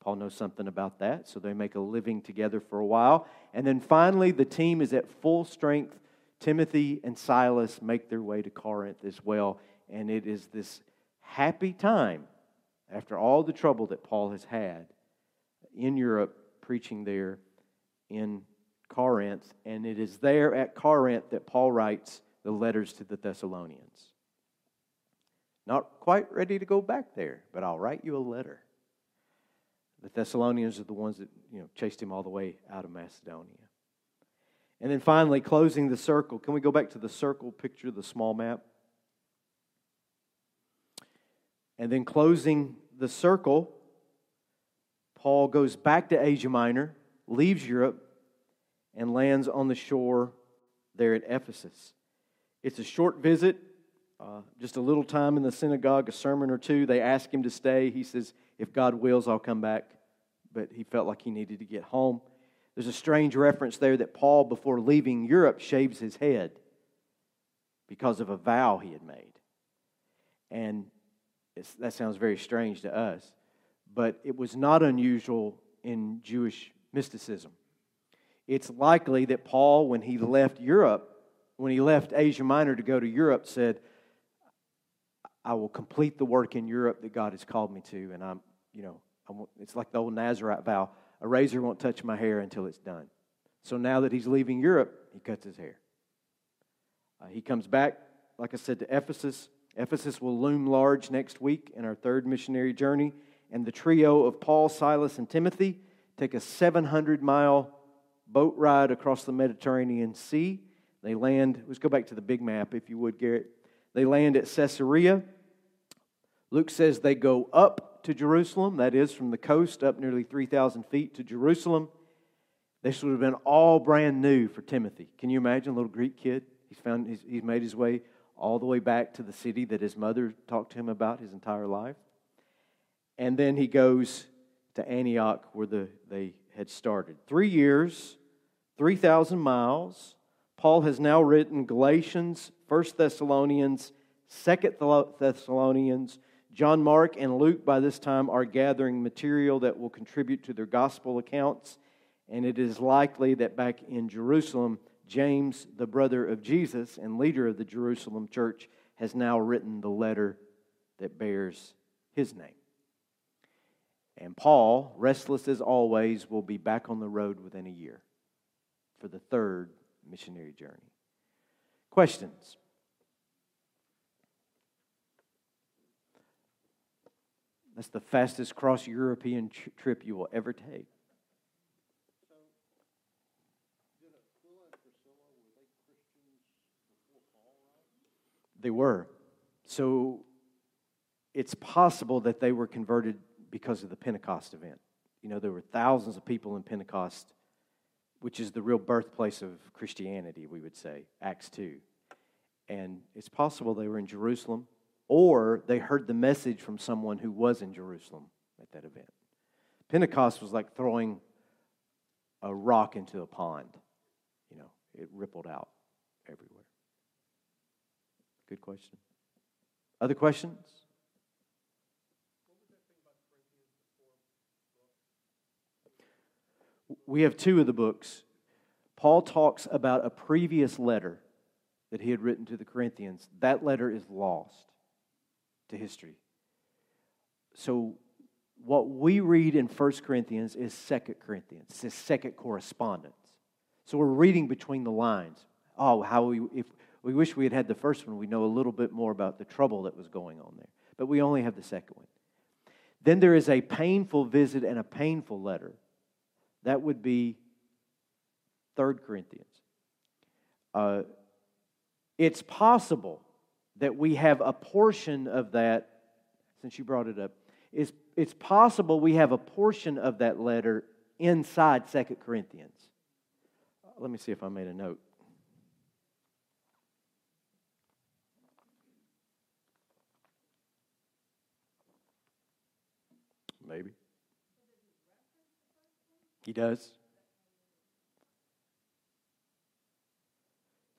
Paul knows something about that, so they make a living together for a while. And then finally, the team is at full strength. Timothy and Silas make their way to Corinth as well, and it is this happy time after all the trouble that Paul has had in Europe preaching there in Corinth. And it is there at Corinth that Paul writes the letters to the Thessalonians. Not quite ready to go back there, but I'll write you a letter. The Thessalonians are the ones that you know chased him all the way out of Macedonia. And then finally, closing the circle. Can we go back to the circle picture, the small map? And then closing the circle, Paul goes back to Asia Minor, leaves Europe, and lands on the shore there at Ephesus. It's a short visit, uh, just a little time in the synagogue, a sermon or two. They ask him to stay. He says, If God wills, I'll come back. But he felt like he needed to get home. There's a strange reference there that Paul, before leaving Europe, shaves his head because of a vow he had made. And that sounds very strange to us, but it was not unusual in Jewish mysticism. It's likely that Paul, when he left Europe, when he left Asia Minor to go to Europe, said, I will complete the work in Europe that God has called me to. And I'm, you know, I'm, it's like the old Nazarite vow a razor won't touch my hair until it's done. So now that he's leaving Europe, he cuts his hair. Uh, he comes back, like I said, to Ephesus. Ephesus will loom large next week in our third missionary journey. And the trio of Paul, Silas, and Timothy take a 700 mile boat ride across the Mediterranean Sea they land, let's go back to the big map, if you would, Garrett. They land at Caesarea. Luke says they go up to Jerusalem, that is, from the coast up nearly 3,000 feet to Jerusalem. This would have been all brand new for Timothy. Can you imagine a little Greek kid? He's, found, he's, he's made his way all the way back to the city that his mother talked to him about his entire life. and then he goes to Antioch where the, they had started. Three years, 3,000 miles. Paul has now written Galatians, 1 Thessalonians, 2 Thessalonians. John Mark and Luke, by this time, are gathering material that will contribute to their gospel accounts. And it is likely that back in Jerusalem, James, the brother of Jesus and leader of the Jerusalem church, has now written the letter that bears his name. And Paul, restless as always, will be back on the road within a year for the third missionary journey. Questions? That's the fastest cross European trip you will ever take. They were. So it's possible that they were converted because of the Pentecost event. You know, there were thousands of people in Pentecost, which is the real birthplace of Christianity, we would say, Acts 2. And it's possible they were in Jerusalem or they heard the message from someone who was in Jerusalem at that event. Pentecost was like throwing a rock into a pond. You know, it rippled out everywhere. Good question. Other questions? We have two of the books. Paul talks about a previous letter that he had written to the Corinthians. That letter is lost to history. So, what we read in 1 Corinthians is 2 Corinthians. It's a second correspondence. So, we're reading between the lines. Oh, how we, if we wish we had had the first one, we know a little bit more about the trouble that was going on there. But we only have the second one. Then there is a painful visit and a painful letter. That would be 3 Corinthians. Uh, it's possible that we have a portion of that, since you brought it up, is it's possible we have a portion of that letter inside Second Corinthians. Let me see if I made a note. Maybe. He does.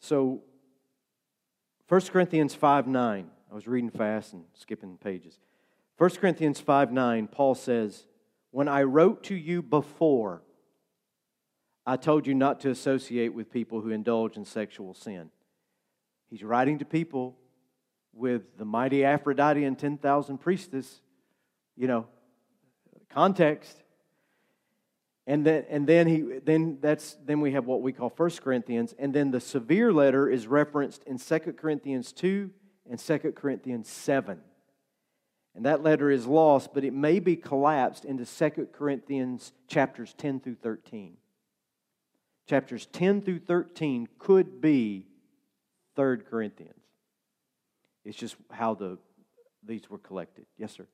So 1 Corinthians 5 9. I was reading fast and skipping pages. 1 Corinthians 5 9, Paul says, When I wrote to you before, I told you not to associate with people who indulge in sexual sin. He's writing to people with the mighty Aphrodite and 10,000 priestess, you know, context. And then, and then he then that's then we have what we call 1 Corinthians, and then the severe letter is referenced in 2 Corinthians 2 and 2 Corinthians 7. And that letter is lost, but it may be collapsed into 2 Corinthians chapters 10 through 13. Chapters 10 through 13 could be 3 Corinthians. It's just how the these were collected. Yes, sir.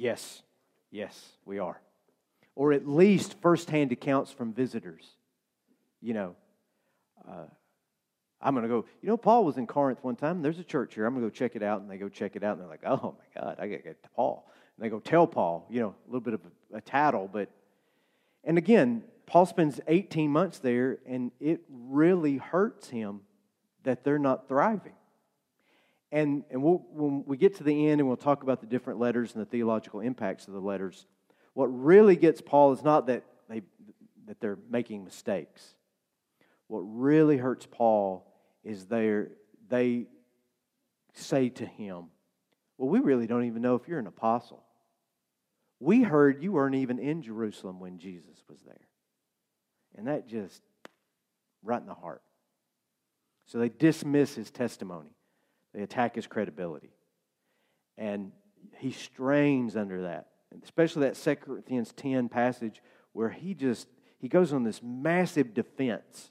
Yes, yes, we are. Or at least firsthand accounts from visitors. You know, uh, I'm going to go, you know, Paul was in Corinth one time. There's a church here. I'm going to go check it out. And they go check it out. And they're like, oh my God, I got to get to Paul. And they go tell Paul, you know, a little bit of a, a tattle. But, and again, Paul spends 18 months there, and it really hurts him that they're not thriving. And, and we'll, when we get to the end and we'll talk about the different letters and the theological impacts of the letters, what really gets Paul is not that, they, that they're making mistakes. What really hurts Paul is they they say to him, Well, we really don't even know if you're an apostle. We heard you weren't even in Jerusalem when Jesus was there. And that just right in the heart. So they dismiss his testimony. They attack his credibility. And he strains under that, especially that 2 Corinthians 10 passage where he just he goes on this massive defense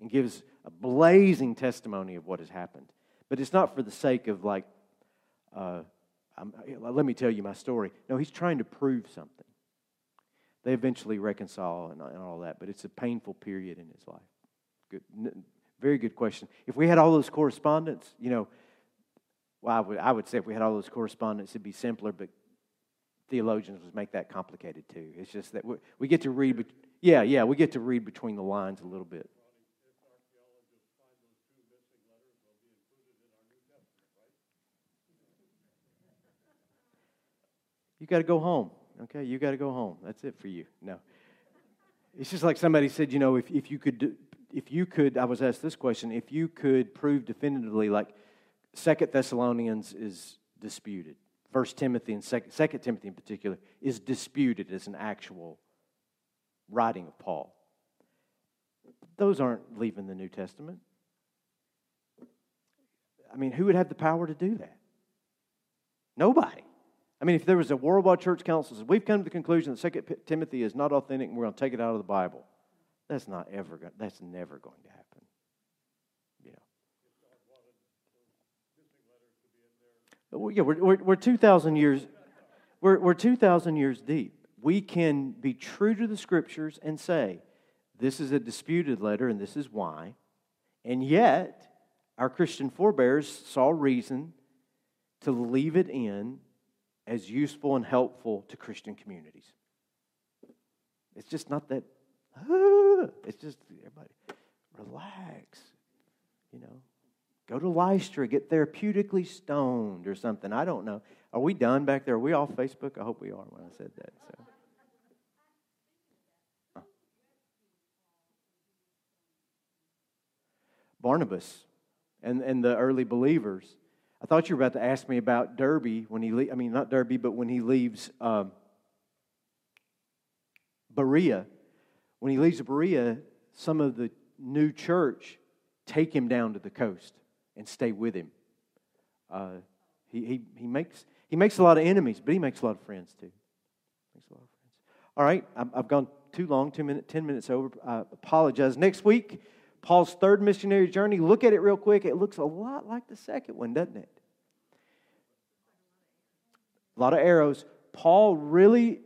and gives a blazing testimony of what has happened. But it's not for the sake of like, uh, let me tell you my story. No, he's trying to prove something. They eventually reconcile and, and all that, but it's a painful period in his life. Good, very good question. If we had all those correspondence, you know, Well, I would, I would say if we had all those correspondence, it'd be simpler, but theologians would make that complicated too. It's just that we, we get to read, yeah, yeah, we get to read between the lines a little bit. You got to go home. Okay, you got to go home. That's it for you. No. It's just like somebody said, you know, if, if you could, if you could, I was asked this question, if you could prove definitively, like Second Thessalonians is disputed, First Timothy and Second Timothy in particular is disputed as an actual writing of Paul. Those aren't leaving the New Testament. I mean, who would have the power to do that? Nobody. I mean, if there was a worldwide church council says, we've come to the conclusion that Second Timothy is not authentic and we're going to take it out of the Bible, that's not ever that's never going to happen. You know. Well, yeah, we're, we're, we're 2,000 years, we're, we're 2,000 years deep. We can be true to the scriptures and say, this is a disputed letter and this is why. And yet, our Christian forebears saw reason to leave it in as useful and helpful to Christian communities. It's just not that, (laughs) it's just, everybody, relax. You know, go to Lystra, get therapeutically stoned or something. I don't know. Are we done back there? Are we off Facebook? I hope we are when I said that. So. Barnabas and, and the early believers I thought you were about to ask me about Derbe when he, le- I mean, not Derbe, but when he leaves um, Berea. When he leaves Berea, some of the new church take him down to the coast and stay with him. Uh, he, he, he, makes, he makes a lot of enemies, but he makes a lot of friends too. Makes a lot of friends. All right, I've, gone too long, two minutes, 10 minutes over. I apologize. Next week, Paul's third missionary journey. Look at it real quick. It looks a lot like the second one, doesn't it? A lot of arrows. Paul really,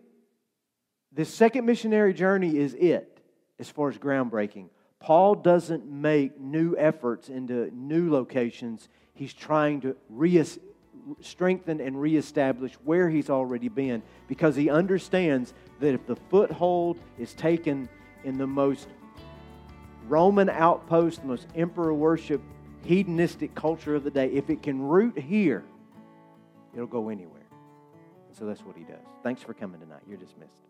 this second missionary journey is it as far as groundbreaking. Paul doesn't make new efforts into new locations. He's trying to re- strengthen and reestablish where he's already been because he understands that if the foothold is taken in the most Roman outpost, the most emperor worship, hedonistic culture of the day, if it can root here, it'll go anywhere. So that's what he does. Thanks for coming tonight. You're dismissed.